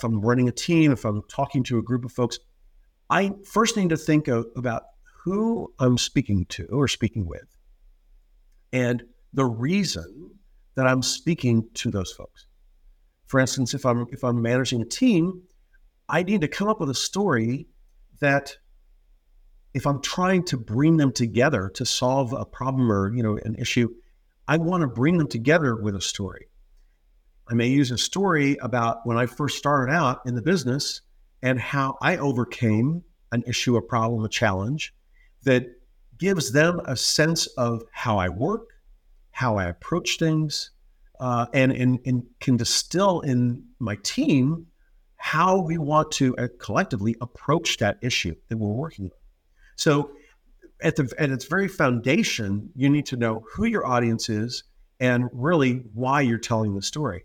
if I'm running a team, if I'm talking to a group of folks, I first need to think of, about who I'm speaking to or speaking with, and the reason that I'm speaking to those folks. For instance, if I'm if I'm managing a team, I need to come up with a story that if I'm trying to bring them together to solve a problem or you know an issue, I want to bring them together with a story. I may use a story about when I first started out in the business and how I overcame an issue, a problem, a challenge that gives them a sense of how I work, how I approach things, uh, and, and, and can distill in my team how we want to uh, collectively approach that issue that we're working on. So, at the at its very foundation, you need to know who your audience is and really why you're telling the story.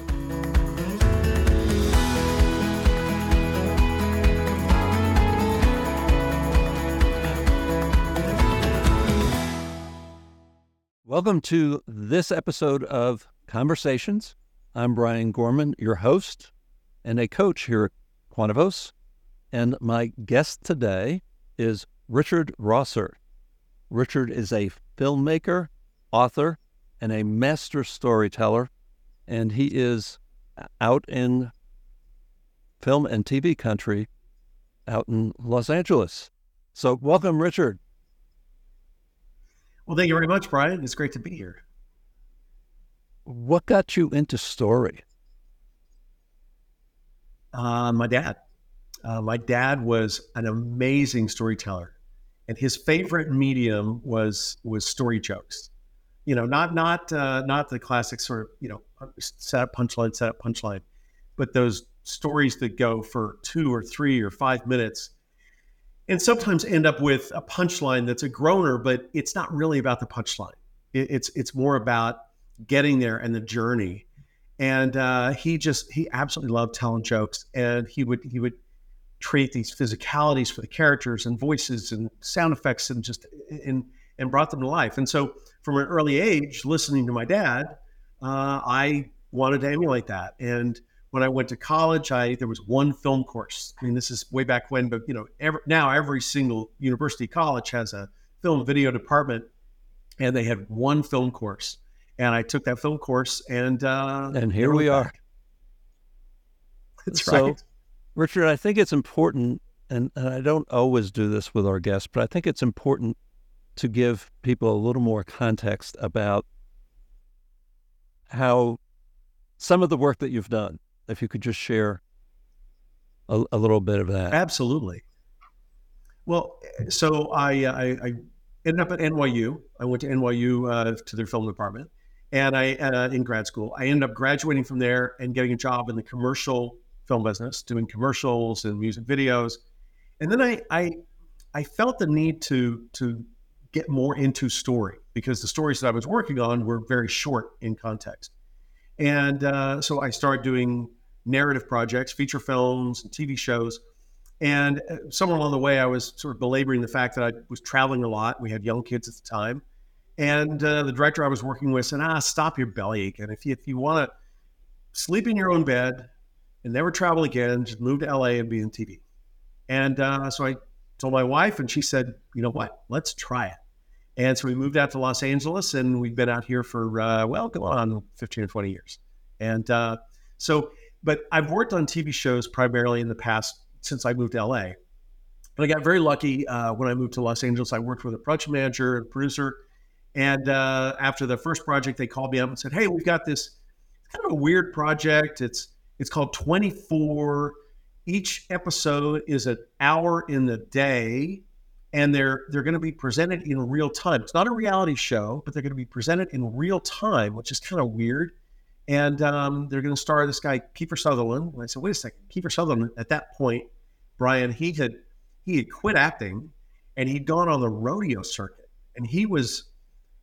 Welcome to this episode of Conversations. I'm Brian Gorman, your host and a coach here at Quantivos. And my guest today is Richard Rosser. Richard is a filmmaker, author, and a master storyteller, and he is out in film and TV country out in Los Angeles. So, welcome, Richard. Well, thank you very much, Brian. It's great to be here. What got you into story? Uh, my dad. Uh, my dad was an amazing storyteller, and his favorite medium was was story jokes. You know, not not uh, not the classic sort of you know set up punchline, set up punchline, but those stories that go for two or three or five minutes and sometimes end up with a punchline that's a groaner, but it's not really about the punchline. It, it's it's more about getting there and the journey. And uh, he just he absolutely loved telling jokes, and he would he would create these physicalities for the characters and voices and sound effects and just and and brought them to life. And so from an early age, listening to my dad, uh, I wanted to emulate that. And when I went to college, I there was one film course. I mean, this is way back when, but you know, every, now every single university college has a film video department, and they had one film course. And I took that film course, and uh, and here we are. That's so, right, Richard. I think it's important, and, and I don't always do this with our guests, but I think it's important to give people a little more context about how some of the work that you've done if you could just share a, a little bit of that. Absolutely. Well, so I, uh, I, I ended up at NYU. I went to NYU uh, to their film department, and I uh, in grad school. I ended up graduating from there and getting a job in the commercial film business, doing commercials and music videos. And then I, I, I felt the need to to get more into story because the stories that I was working on were very short in context. And uh, so I started doing narrative projects, feature films, and TV shows. And uh, somewhere along the way, I was sort of belaboring the fact that I was traveling a lot. We had young kids at the time. And uh, the director I was working with said, ah, stop your belly And If you, if you want to sleep in your own bed and never travel again, just move to LA and be in TV. And uh, so I told my wife, and she said, you know what, let's try it. And so we moved out to Los Angeles, and we've been out here for, uh, well, go on 15 or 20 years. And uh, so but I've worked on TV shows primarily in the past since I moved to LA. But I got very lucky uh, when I moved to Los Angeles. I worked with a production manager and producer. And uh, after the first project, they called me up and said, "Hey, we've got this kind of a weird project. It's it's called 24. Each episode is an hour in the day, and they're they're going to be presented in real time. It's not a reality show, but they're going to be presented in real time, which is kind of weird and um, they're going to star this guy Kiefer Sutherland. And I said, wait a second, Kiefer Sutherland. At that point, Brian, he had he had quit acting, and he'd gone on the rodeo circuit, and he was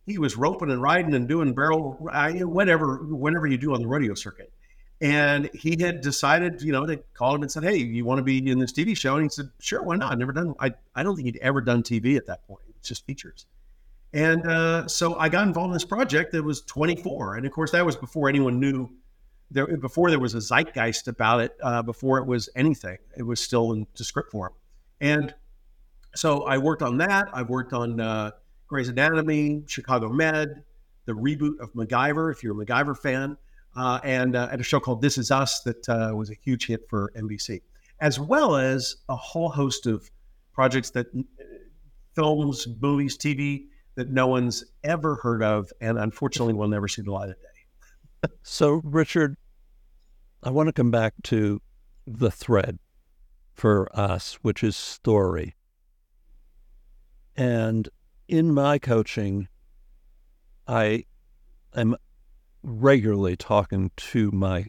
he was roping and riding and doing barrel whatever whatever you do on the rodeo circuit. And he had decided, you know, they called him and said, "Hey, you want to be in this TV show?" And he said, "Sure, why not? I've never done. I I don't think he'd ever done TV at that point. It's just features." And uh, so I got involved in this project that was 24, and of course that was before anyone knew there. Before there was a zeitgeist about it. Uh, before it was anything, it was still in script form. And so I worked on that. I've worked on uh, Grey's Anatomy, Chicago Med, the reboot of MacGyver, if you're a MacGyver fan uh, and uh, at a show called This Is Us that uh, was a huge hit for NBC, as well as a whole host of projects that films, movies, TV that no one's ever heard of, and unfortunately will never see the light of day. so, Richard, I want to come back to the thread for us, which is story. And in my coaching, I am regularly talking to my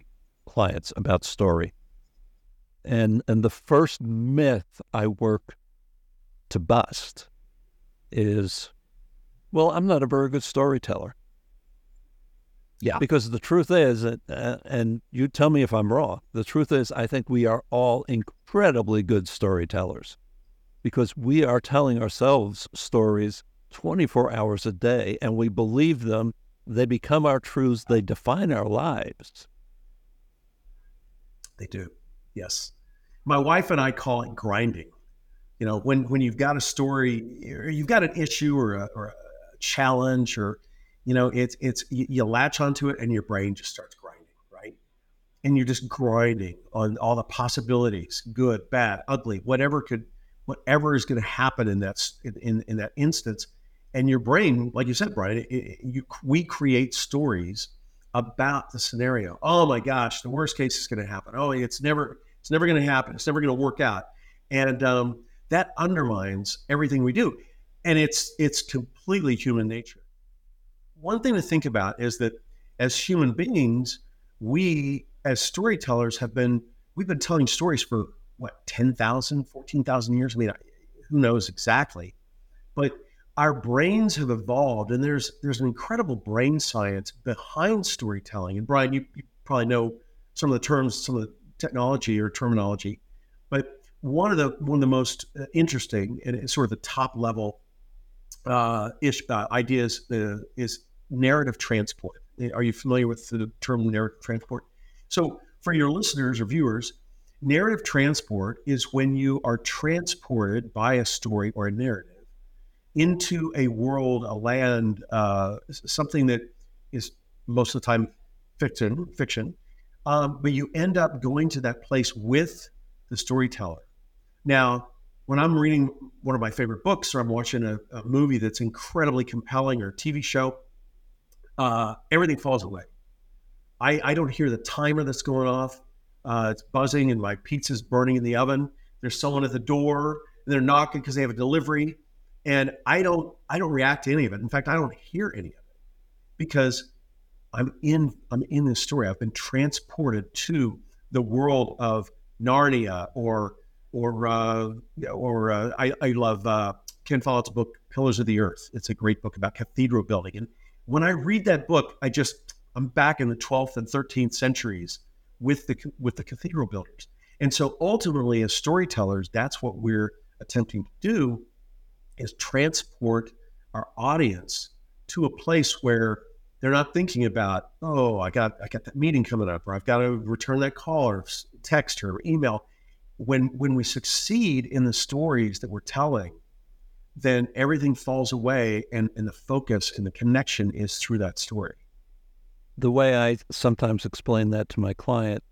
clients about story. And and the first myth I work to bust is well, I'm not a very good storyteller. Yeah. Because the truth is, uh, and you tell me if I'm wrong, the truth is, I think we are all incredibly good storytellers because we are telling ourselves stories 24 hours a day and we believe them they become our truths. They define our lives. They do. Yes. My wife and I call it grinding. You know, when, when you've got a story, or you've got an issue or a, or a challenge, or, you know, it's, it's, you, you latch onto it and your brain just starts grinding, right? And you're just grinding on all the possibilities, good, bad, ugly, whatever could, whatever is going to happen in that, in, in that instance and your brain, like you said, Brian, it, it, you, we create stories about the scenario. Oh my gosh, the worst case is going to happen. Oh, it's never, it's never going to happen. It's never going to work out, and um, that undermines everything we do. And it's it's completely human nature. One thing to think about is that as human beings, we as storytellers have been we've been telling stories for what 10,000, 14,000 years. I mean, who knows exactly, but our brains have evolved, and there's there's an incredible brain science behind storytelling. And Brian, you, you probably know some of the terms, some of the technology or terminology, but one of the one of the most uh, interesting and sort of the top level uh, ish uh, ideas uh, is narrative transport. Are you familiar with the term narrative transport? So, for your listeners or viewers, narrative transport is when you are transported by a story or a narrative into a world, a land, uh, something that is most of the time fiction, fiction. Um, but you end up going to that place with the storyteller. Now, when I'm reading one of my favorite books or I'm watching a, a movie that's incredibly compelling or TV show, uh, everything falls away. I, I, don't hear the timer that's going off. Uh, it's buzzing and my pizza's burning in the oven. There's someone at the door and they're knocking because they have a delivery and I don't I don't react to any of it. In fact, I don't hear any of it because I'm in I'm in this story. I've been transported to the world of Narnia or or uh, or uh, I, I love uh, Ken Follett's book Pillars of the Earth. It's a great book about cathedral building. And when I read that book, I just I'm back in the 12th and 13th centuries with the with the cathedral builders. And so ultimately, as storytellers, that's what we're attempting to do is transport our audience to a place where they're not thinking about, oh, I got I got that meeting coming up, or I've got to return that call, or text her, or email. When when we succeed in the stories that we're telling, then everything falls away, and and the focus and the connection is through that story. The way I sometimes explain that to my client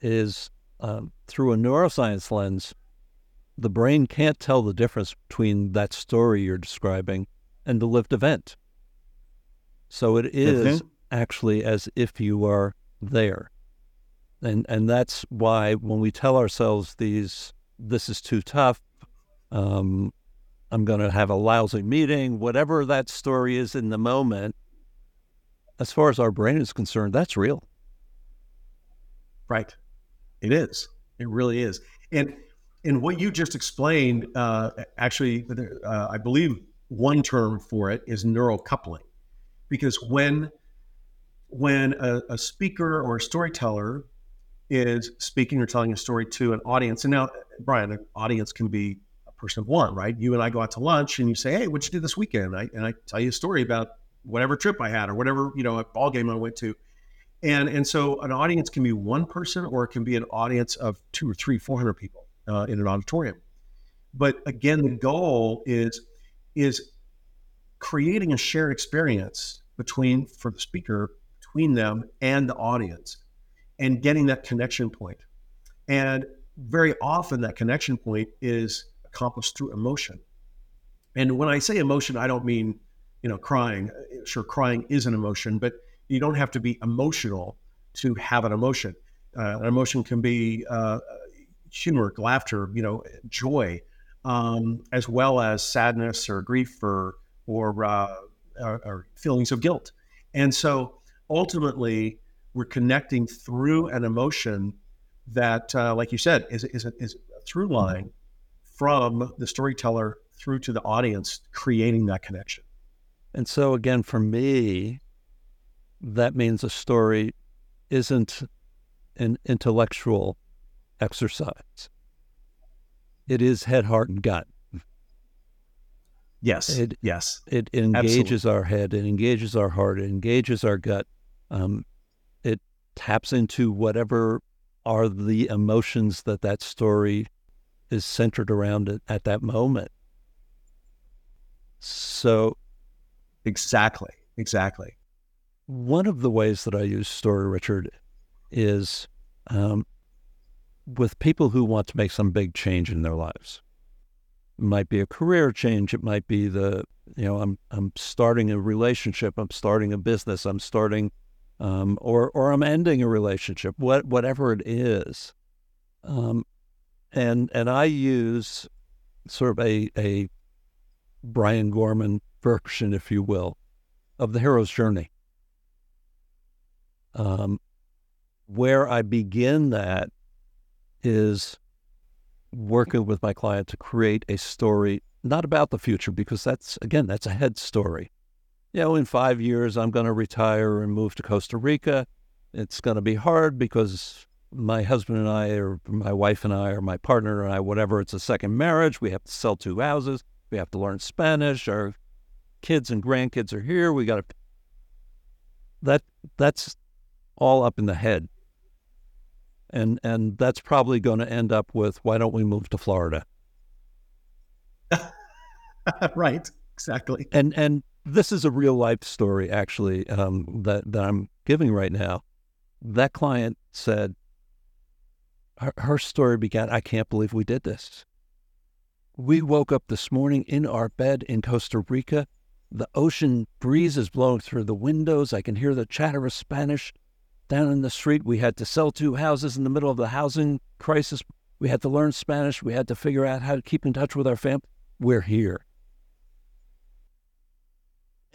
is um, through a neuroscience lens the brain can't tell the difference between that story you're describing and the lived event. So it is mm-hmm. actually as if you are there. And and that's why when we tell ourselves these this is too tough, um, I'm going to have a lousy meeting, whatever that story is in the moment, as far as our brain is concerned, that's real. Right. It is. It really is. And and what you just explained, uh, actually, uh, I believe one term for it is neural coupling, because when when a, a, speaker or a storyteller is speaking or telling a story to an audience, and now Brian, an audience can be a person of one, right? You and I go out to lunch, and you say, "Hey, what'd you do this weekend?" I, and I tell you a story about whatever trip I had or whatever you know a ball game I went to, and and so an audience can be one person or it can be an audience of two or three, four hundred people uh, in an auditorium. But again, the goal is is creating a shared experience between for the speaker between them and the audience and getting that connection point. And very often that connection point is accomplished through emotion. And when I say emotion, I don't mean, you know, crying. Sure, crying is an emotion, but you don't have to be emotional to have an emotion. Uh, an emotion can be uh, humor, laughter, you know, joy, um, as well as sadness or grief or or, uh, or, or feelings of guilt. And so ultimately, we're connecting through an emotion that, uh, like you said, is, is, a, is a through line from the storyteller through to the audience, creating that connection. And so, again, for me, that means a story isn't an intellectual exercise. It is head, heart, and gut. Yes. It, yes. It engages Absolutely. our head. It engages our heart. It engages our gut. Um, it taps into whatever are the emotions that that story is centered around it at that moment. So, exactly, exactly. One of the ways that I use story, Richard, is um, with people who want to make some big change in their lives. It might be a career change. It might be the, you know, I'm, I'm starting a relationship. I'm starting a business. I'm starting, um, or, or I'm ending a relationship, what, whatever it is. Um, and, and I use sort of a, a Brian Gorman version, if you will, of the hero's journey. Um, where I begin that is working with my client to create a story, not about the future, because that's, again, that's a head story. You know, in five years, I'm going to retire and move to Costa Rica. It's going to be hard because my husband and I, or my wife and I, or my partner and I, whatever, it's a second marriage. We have to sell two houses. We have to learn Spanish. Our kids and grandkids are here. We got to. That that's all up in the head and and that's probably going to end up with why don't we move to Florida? right, exactly. And and this is a real life story actually um, that that I'm giving right now. That client said her, her story began. I can't believe we did this. We woke up this morning in our bed in Costa Rica. The ocean breeze is blowing through the windows. I can hear the chatter of Spanish down in the street. We had to sell two houses in the middle of the housing crisis. We had to learn Spanish. We had to figure out how to keep in touch with our family. We're here.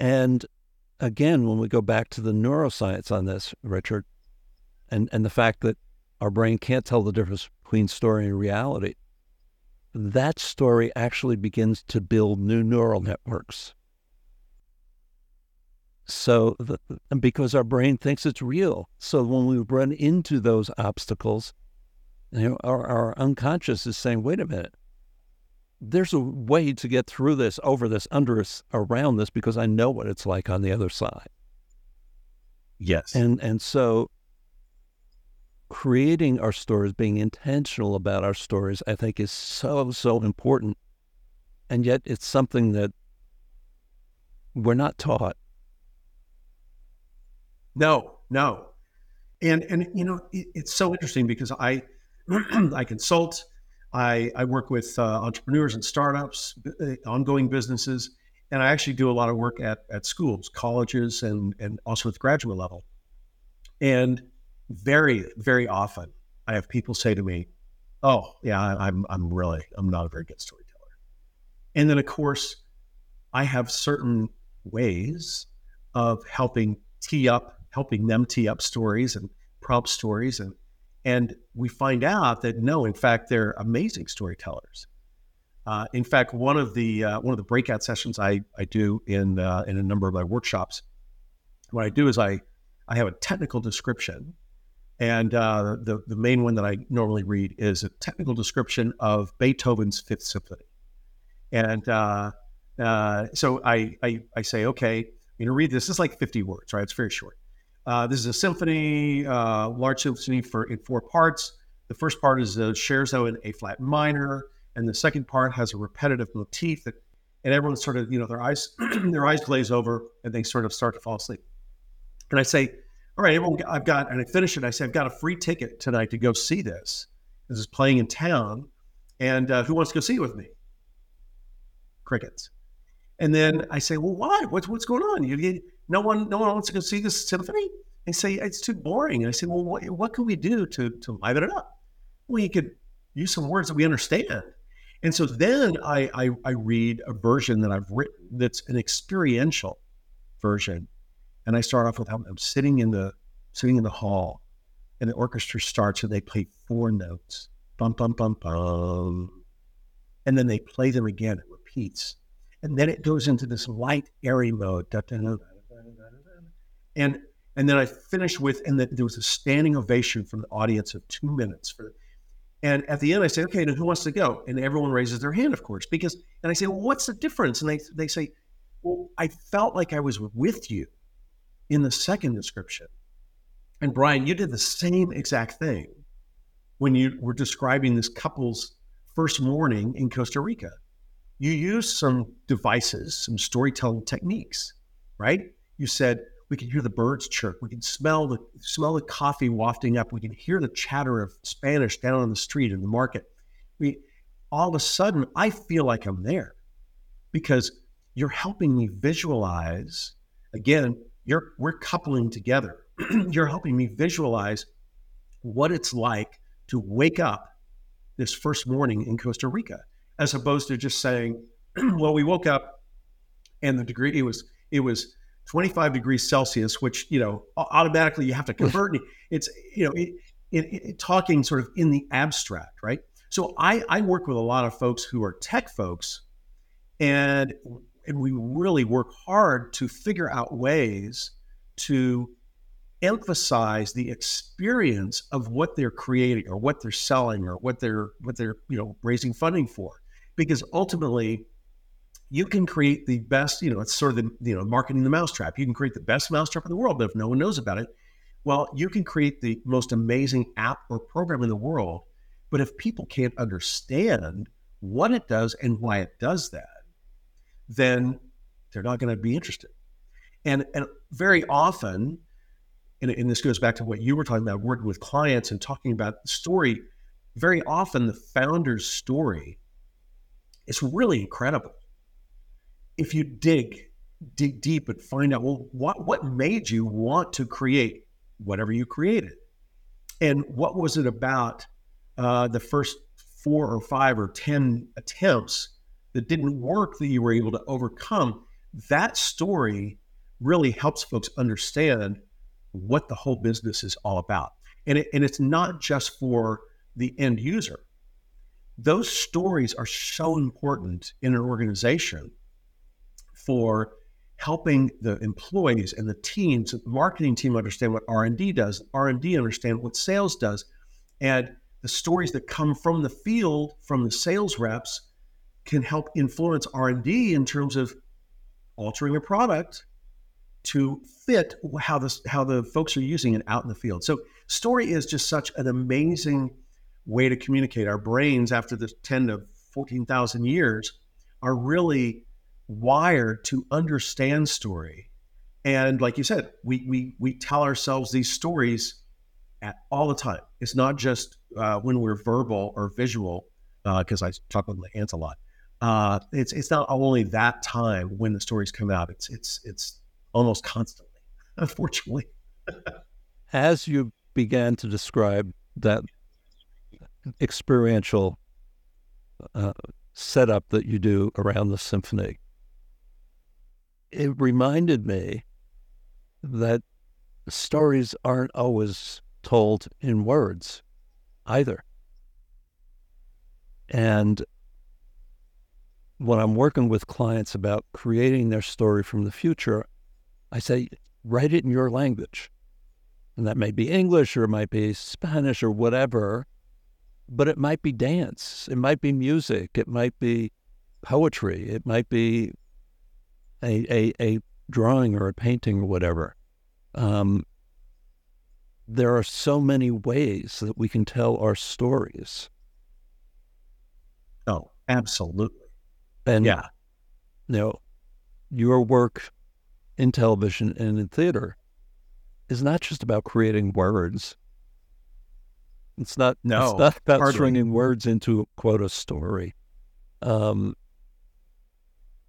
And again, when we go back to the neuroscience on this, Richard, and, and the fact that our brain can't tell the difference between story and reality, that story actually begins to build new neural networks so, the, because our brain thinks it's real. So, when we run into those obstacles, you know, our, our unconscious is saying, wait a minute, there's a way to get through this, over this, under this, around this, because I know what it's like on the other side. Yes. And, and so, creating our stories, being intentional about our stories, I think is so, so important. And yet, it's something that we're not taught no, no. And and you know it, it's so interesting because I I consult, I I work with uh, entrepreneurs and startups, uh, ongoing businesses, and I actually do a lot of work at at schools, colleges, and and also at the graduate level. And very very often, I have people say to me, "Oh, yeah, I'm I'm really I'm not a very good storyteller." And then of course, I have certain ways of helping tee up, helping them tee up stories and prompt stories, and and we find out that no, in fact, they're amazing storytellers. Uh, in fact, one of the uh, one of the breakout sessions I, I do in uh, in a number of my workshops, what I do is I I have a technical description, and uh, the the main one that I normally read is a technical description of Beethoven's Fifth Symphony, and uh, uh, so I, I I say okay, you know, read this. Is like fifty words, right? It's very short. This is a symphony, large symphony for in four parts. The first part is a scherzo in A flat minor and the second part has a repetitive motif that, and everyone sort of, you know, their eyes, their eyes glaze over and they sort of start to fall asleep. And I say, all right, everyone, I've got, and I finish it. I say, I've got a free ticket tonight to go see this. This is playing in town, and uh, who wants to go see it with me? Crickets. And then I say, well, why? What's what's going on? You, you, no one, no one wants to go see this symphony. They say it's too boring. And I say, well, what, what can we do to to liven it up? Well, you could use some words that we understand. And so then I, I, I read a version that I've written that's an experiential version, and I start off with I'm sitting in the sitting in the hall, and the orchestra starts and they play four notes, bum bum bum bum, and then they play them again. It repeats, and then it goes into this light airy mode, and and then I finished with and the, there was a standing ovation from the audience of two minutes for and at the end, I say, okay, then who wants to go? And everyone raises their hand, of course, because, and I say, well, what's the difference? And they, they say, well, I felt like I was with you in the second description. And Brian, you did the same exact thing when you were describing this couple's first morning in Costa Rica. You used some devices, some storytelling techniques, right? You said, we can hear the birds chirp. We can smell the smell the coffee wafting up. We can hear the chatter of Spanish down on the street in the market. We all of a sudden I feel like I'm there because you're helping me visualize. Again, you're we're coupling together. you're helping me visualize what it's like to wake up this first morning in Costa Rica, as opposed to just saying, "Well, we woke up and the degree it was it was 25 degrees Celsius, which, you know, automatically you have to convert. it's, you know, it, it, it, talking sort of in the abstract, right? So I, I work with a lot of folks who are tech folks, and, and we really work hard to figure out ways to emphasize the experience of what they're creating or what they're selling or what they're what they're you know raising funding for because ultimately you can create the best, you know, it's sort of the, you know, marketing the mousetrap. You can create the best mousetrap in the world, but if no one knows about it, well, you can create the most amazing app or program in the world. But if people can't understand what it does and why it does that, then they're not going to be interested. And, and very often, and, and this goes back to what you were talking about, working with clients and talking about the story, very often the founder's story is really incredible if you dig dig deep and find out well what what made you want to create whatever you created? And what was it about uh, the first four or five or ten attempts that didn't work that you were able to overcome? That story really helps folks understand what the whole business is all about. And, it, and it's not just for the end user. Those stories are so important in an organization for helping the employees and the teams, the marketing team understand what R&D does, R&D understand what sales does. And the stories that come from the field, from the sales reps, can help influence R&D in terms of altering a product to fit how the how the folks are using it out in the field. So story is just such an amazing way to communicate. Our brains, after the 10 to 14,000 years, are really wired to understand story. And like you said, we we we tell ourselves these stories at all the time. It's not just uh, when we're verbal or visual, because uh, I talk with my ants a lot. Uh, it's it's not only that time when the stories come out. It's it's it's almost constantly, unfortunately. As you began to describe that experiential uh, setup that you do around the symphony, it reminded me that stories aren't always told in words either. And when I'm working with clients about creating their story from the future, I say, write it in your language. And that may be English or it might be Spanish or whatever, but it might be dance, it might be music, it might be poetry, it might be a, a, a drawing or a painting or whatever. Um, there are so many ways that we can tell our stories. Oh, absolutely. And yeah, you know, your work in television and in theater is not just about creating words. It's not. No, it's not about hardly. stringing words into quote a story. Um,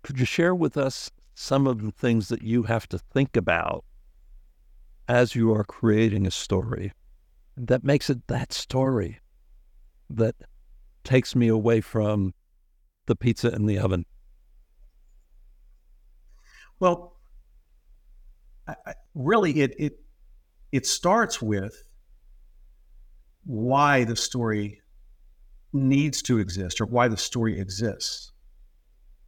could you share with us some of the things that you have to think about as you are creating a story that makes it that story that takes me away from the pizza in the oven? Well, I, I, really, it it it starts with why the story needs to exist or why the story exists,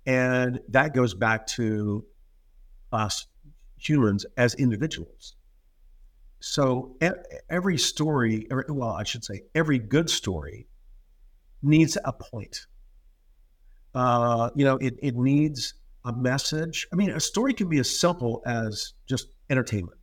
and that goes back to us humans as individuals. So every story, well, I should say, every good story needs a point. Uh, you know, it, it needs a message. I mean, a story can be as simple as just entertainment.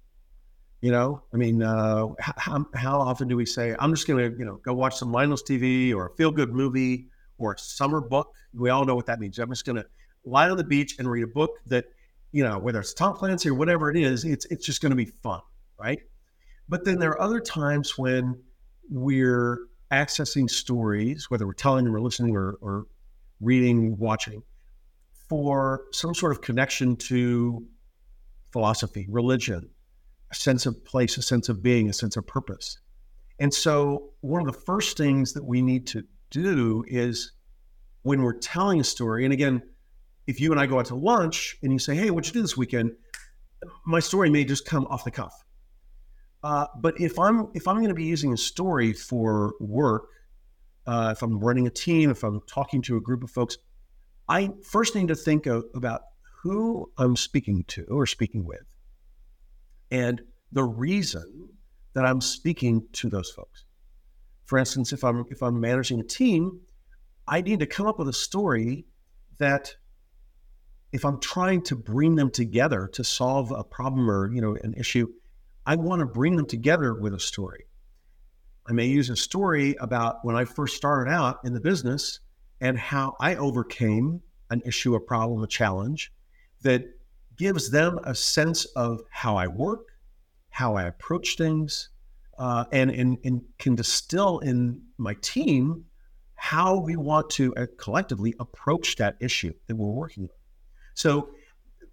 You know, I mean, uh, how, how often do we say, I'm just going to, you know, go watch some mindless TV or a feel good movie or a summer book? We all know what that means. I'm just going to lie on the beach and read a book that, you know, whether it's Tom Clancy or whatever it is, it's, it's just going to be fun, right? But then there are other times when we're accessing stories, whether we're telling them or listening or, or reading, watching, for some sort of connection to philosophy, religion, a sense of place, a sense of being, a sense of purpose. And so, one of the first things that we need to do is when we're telling a story, and again, if you and I go out to lunch and you say, Hey, what'd you do this weekend? My story may just come off the cuff. Uh, but if I'm if I'm going to be using a story for work, uh, if I'm running a team, if I'm talking to a group of folks, I first need to think of, about who I'm speaking to or speaking with, and the reason that I'm speaking to those folks. For instance, if I'm if I'm managing a team, I need to come up with a story that if I'm trying to bring them together to solve a problem or you know an issue I want to bring them together with a story. I may use a story about when I first started out in the business and how I overcame an issue, a problem, a challenge that gives them a sense of how I work, how I approach things, uh, and, and, and can distill in my team how we want to uh, collectively approach that issue that we're working on. So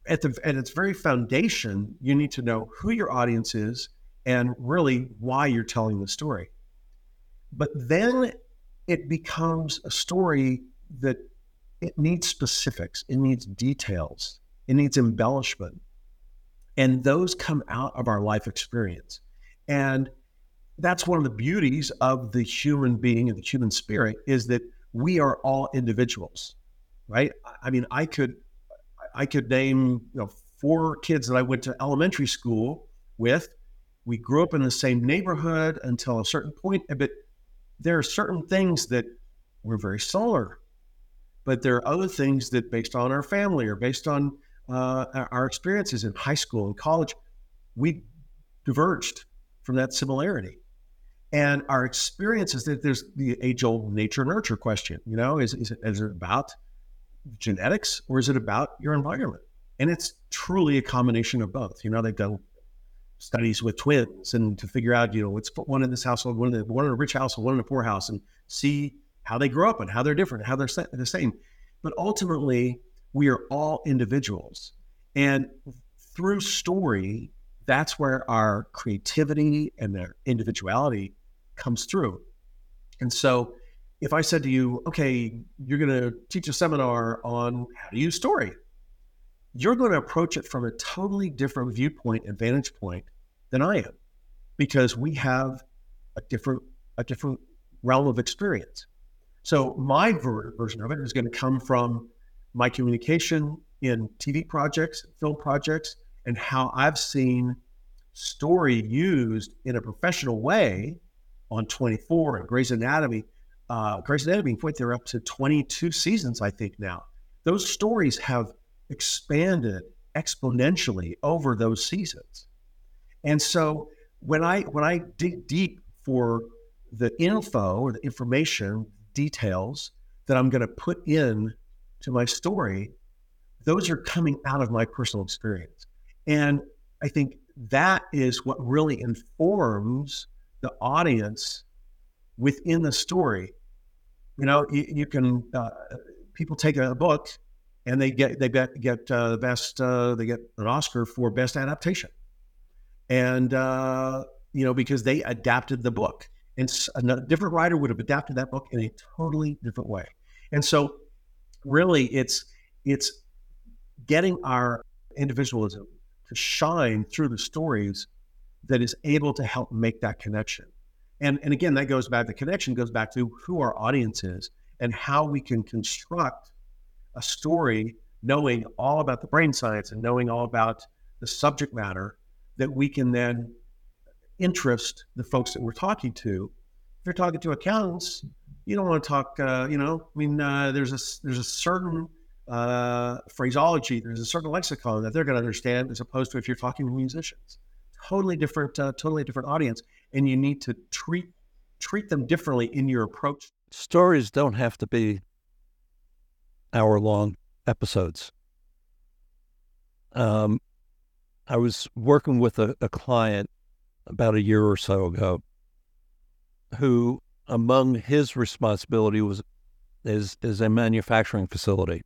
at the at its very foundation, you need to know who your audience is and really why you're telling the story. But then it becomes a story that it needs specifics, it needs details, it needs embellishment. And those come out of our life experience. And that's one of the beauties of the human being and the human spirit is that we are all individuals, right? I mean, I could I could name you know, four kids that I went to elementary school with. We grew up in the same neighborhood until a certain point, but there are certain things that were very similar. But there are other things that, based on our family or based on uh, our experiences in high school and college, we diverged from that similarity. And our experiences that there's the age old nature nurture question, you know, is, is, it, is it about genetics or is it about your environment? And it's truly a combination of both. You know, they've done studies with twins and to figure out, you know, put one in this household, one in, the, one in a rich household, one in a poor house, and see how they grow up and how they're different, how they're the same. But ultimately, we are all individuals. And through story, that's where our creativity and their individuality comes through. And so if I said to you, okay, you're going to teach a seminar on how to use story, you're going to approach it from a totally different viewpoint and vantage point than I am because we have a different a different realm of experience. So my ver- version of it is going to come from my communication in TV projects, film projects, and how I've seen story used in a professional way on 24 and Grey's Anatomy. Uh, Grey's Anatomy, point they're up to 22 seasons, I think now. Those stories have expanded exponentially over those seasons. And so when I when I dig deep for the info or the information, details that I'm going to put in to my story, those are coming out of my personal experience. And I think that is what really informs the audience within the story. You know, you, you can uh, people take a book and they get they get get uh, the best uh, they get an Oscar for best adaptation, and uh, you know because they adapted the book, and a different writer would have adapted that book in a totally different way, and so really it's it's getting our individualism to shine through the stories that is able to help make that connection. And, and again, that goes back, the connection goes back to who our audience is and how we can construct a story knowing all about the brain science and knowing all about the subject matter that we can then interest the folks that we're talking to. If you're talking to accountants, you don't want to talk, uh, you know, I mean, uh, there's a, there's a certain uh, phraseology, there's a certain lexicon that they're going to understand as opposed to if you're talking to musicians. Totally different, uh, totally different audience. And you need to treat, treat them differently in your approach. Stories don't have to be hour long episodes. Um, I was working with a, a client about a year or so ago who among his responsibility was is is a manufacturing facility.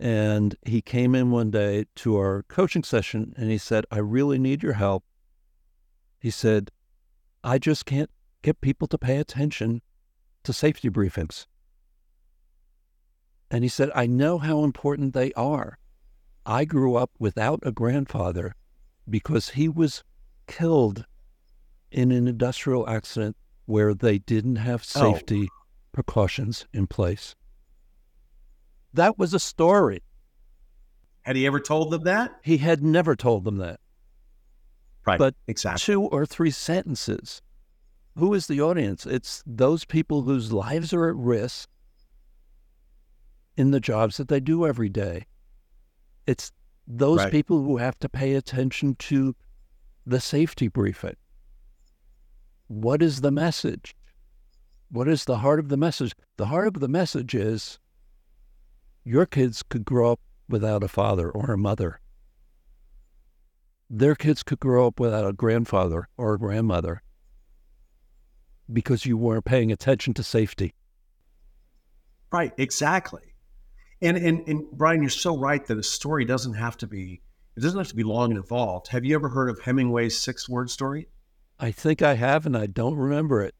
And he came in one day to our coaching session and he said, I really need your help. He said, I just can't get people to pay attention to safety briefings. And he said, I know how important they are. I grew up without a grandfather because he was killed in an industrial accident where they didn't have oh. safety oh. precautions in place. That was a story. Had he ever told them that? He had never told them that. Right. But exactly. two or three sentences. Who is the audience? It's those people whose lives are at risk in the jobs that they do every day. It's those right. people who have to pay attention to the safety briefing. What is the message? What is the heart of the message? The heart of the message is your kids could grow up without a father or a mother. Their kids could grow up without a grandfather or a grandmother because you weren't paying attention to safety. Right, exactly. And, and and Brian, you're so right that a story doesn't have to be it doesn't have to be long and involved. Have you ever heard of Hemingway's six word story? I think I have, and I don't remember it.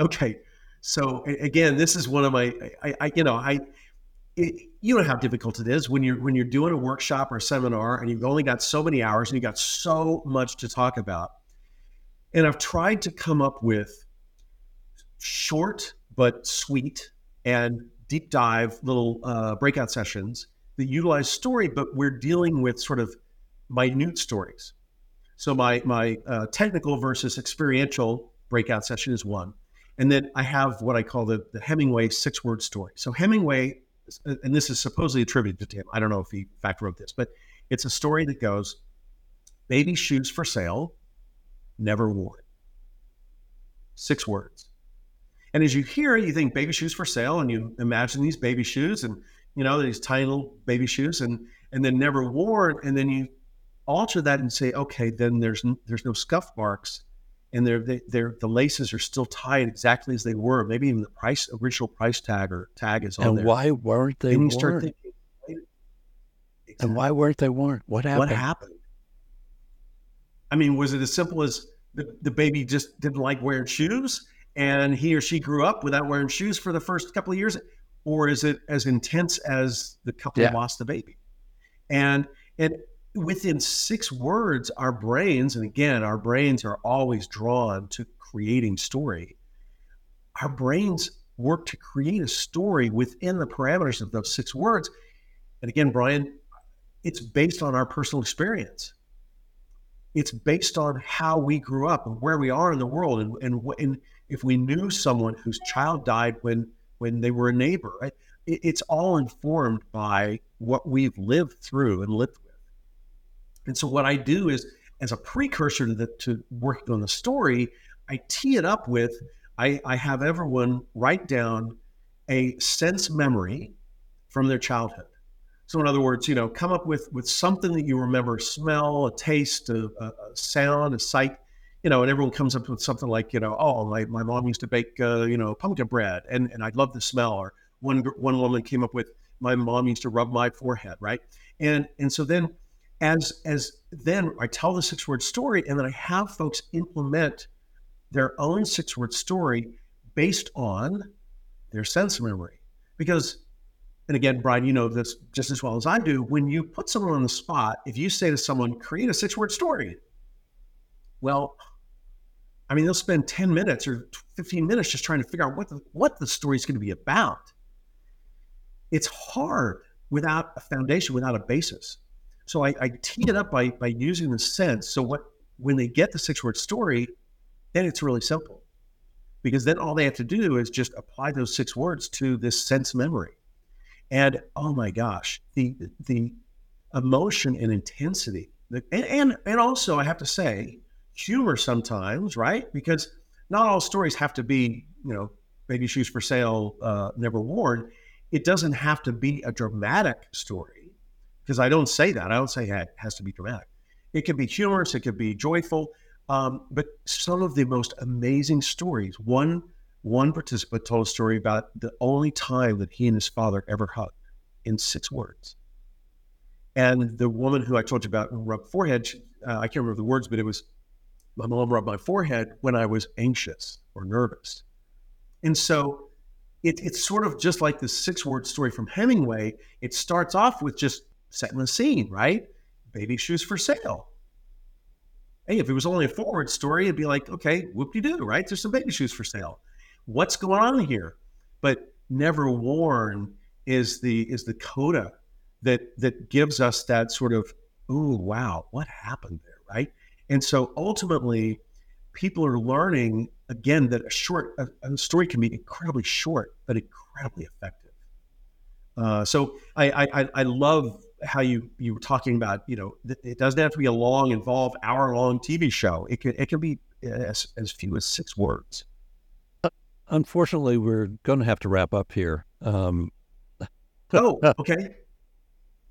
Okay, so again, this is one of my I, I you know I it, you know how difficult it is when you're when you're doing a workshop or a seminar and you've only got so many hours and you've got so much to talk about. And I've tried to come up with short but sweet and deep dive little uh, breakout sessions that utilize story, but we're dealing with sort of minute stories. So my my uh, technical versus experiential breakout session is one, and then I have what I call the, the Hemingway six word story. So Hemingway, and this is supposedly attributed to him. I don't know if he in fact wrote this, but it's a story that goes: baby shoes for sale, never worn. Six words. And as you hear it, you think baby shoes for sale, and you imagine these baby shoes, and you know these tiny little baby shoes, and and then never worn, and then you alter that and say, okay, then there's there's no scuff marks, and they're they, they're the laces are still tied exactly as they were. Maybe even the price original price tag or tag is on and there. And why weren't they worn? Thinking, exactly. And why weren't they worn? What happened? What happened? I mean, was it as simple as the, the baby just didn't like wearing shoes? and he or she grew up without wearing shoes for the first couple of years or is it as intense as the couple yeah. lost the baby and and within six words, our brains, and again, our brains are always drawn to creating story. Our brains work to create a story within the parameters of those six words. And again, Brian, it's based on our personal experience. It's based on how we grew up and where we are in the world, and and, and if we knew someone whose child died when when they were a neighbor, right? It, it's all informed by what we've lived through and lived. And so, what I do is, as a precursor to, the, to working on the story, I tee it up with I, I have everyone write down a sense memory from their childhood. So, in other words, you know, come up with with something that you remember: smell, a taste, a, a, sound, a sight. You know, and everyone comes up with something like, you know, oh, my, my mom used to bake, uh, you know, pumpkin bread, and and I love the smell. Or one one woman came up with, my mom used to rub my forehead, right? And and so then, as as then I tell the six word story, and then I have folks implement their own six word story based on their sense memory. Because, and again, Brian, you know this just as well as I do, when you put someone on the spot, if you say to someone, create a six word story, well, I mean, they'll spend 10 minutes or 15 minutes just trying to figure out what the, what the story is going to be about. It's hard without a foundation, without a basis. So I, I tee it up by, by using the sense. So what when they get the six word story, then it's really simple because then all they have to do is just apply those six words to this sense memory. And oh my gosh, the the emotion and intensity, and and, and also I have to say humor sometimes, right? Because not all stories have to be, you know, baby shoes for sale, uh, never worn. It doesn't have to be a dramatic story because I don't say that. I don't say it has to be dramatic. It can be humorous. It could be joyful. Um, but some of the most amazing stories. One one participant told a story about the only time that he and his father ever hugged in six words. And the woman who I told you about rubbed forehead, uh, I can't remember the words, but it was my mom rubbed my forehead when I was anxious or nervous. And so it, it's sort of just like the six word story from Hemingway. It starts off with just setting the scene, right? Baby shoes for sale hey, if it was only a forward story, it'd be like, okay, whoop de doo, right? There's some baby shoes for sale. What's going on here? But never worn is the is the coda that that gives us that sort of, oh wow, what happened there, right? And so ultimately, people are learning again that a short a, a story can be incredibly short but incredibly effective. Uh, so I, I I love how you you were talking about you know it doesn't have to be a long involved hour long tv show. It can it can be as, as few as six words. Unfortunately we're going to have to wrap up here um, oh okay.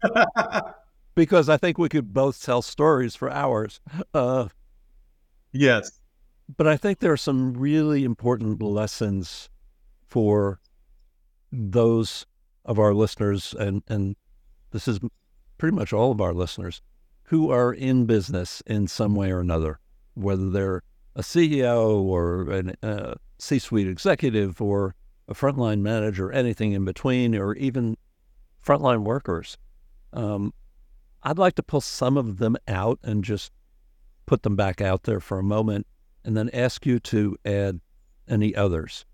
Because i think we could both tell stories for hours uh, yes. but i think there are some really important lessons for those of our listeners and and this is pretty much all of our listeners who are in business in some way or another, whether they're a CEO or a uh, C suite executive or a frontline manager, anything in between, or even frontline workers. Um, I'd like to pull some of them out and just put them back out there for a moment and then ask you to add any others.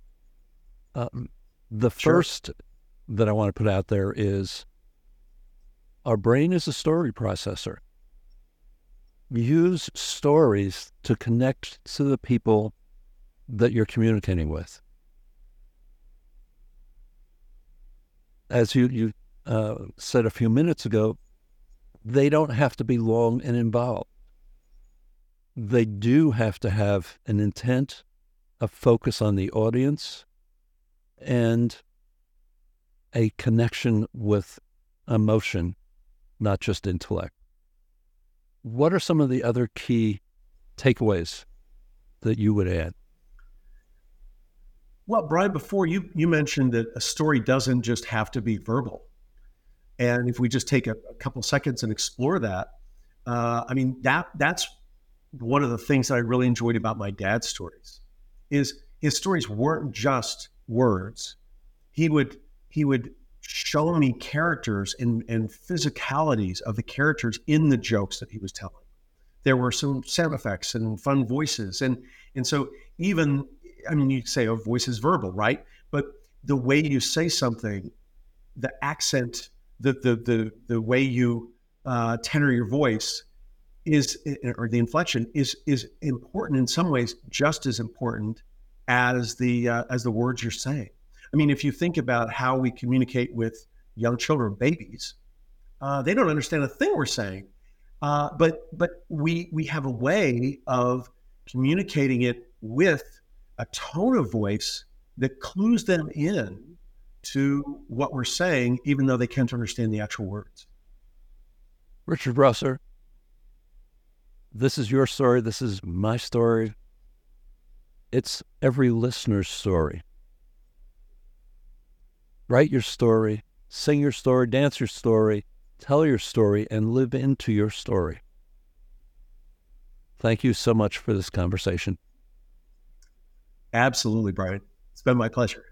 Um, the sure. first that I want to put out there is our brain is a story processor. We Use stories to connect to the people that you're communicating with. As you, you uh, said a few minutes ago, they don't have to be long and involved. They do have to have an intent, a focus on the audience, and a connection with emotion not just intellect. What are some of the other key takeaways that you would add? Well, Brian, before you you mentioned that a story doesn't just have to be verbal, and if we just take a, a couple seconds and explore that, uh, I mean that that's one of the things that I really enjoyed about my dad's stories, is his stories weren't just words. He would he would show me characters and, and physicalities of the characters in the jokes that he was telling. There were some sound effects and fun voices. And, and so even, I mean, you say, oh, voice is verbal, right? But the way you say something, the accent, the, the, the, the way you uh, tenor your voice is, or the inflection is, is important in some ways, just as important as the, uh, as the words you're saying. I mean, if you think about how we communicate with young children, babies, uh, they don't understand a thing we're saying. Uh, but but we we have a way of communicating it with a tone of voice that clues them in to what we're saying, even though they can't understand the actual words. Richard Rosser, this is your story. This is my story. It's every listener's story write your story, sing your story, dance your story, tell your story, and live into your story. Thank you so much for this conversation. Absolutely, Brian. It's been my pleasure.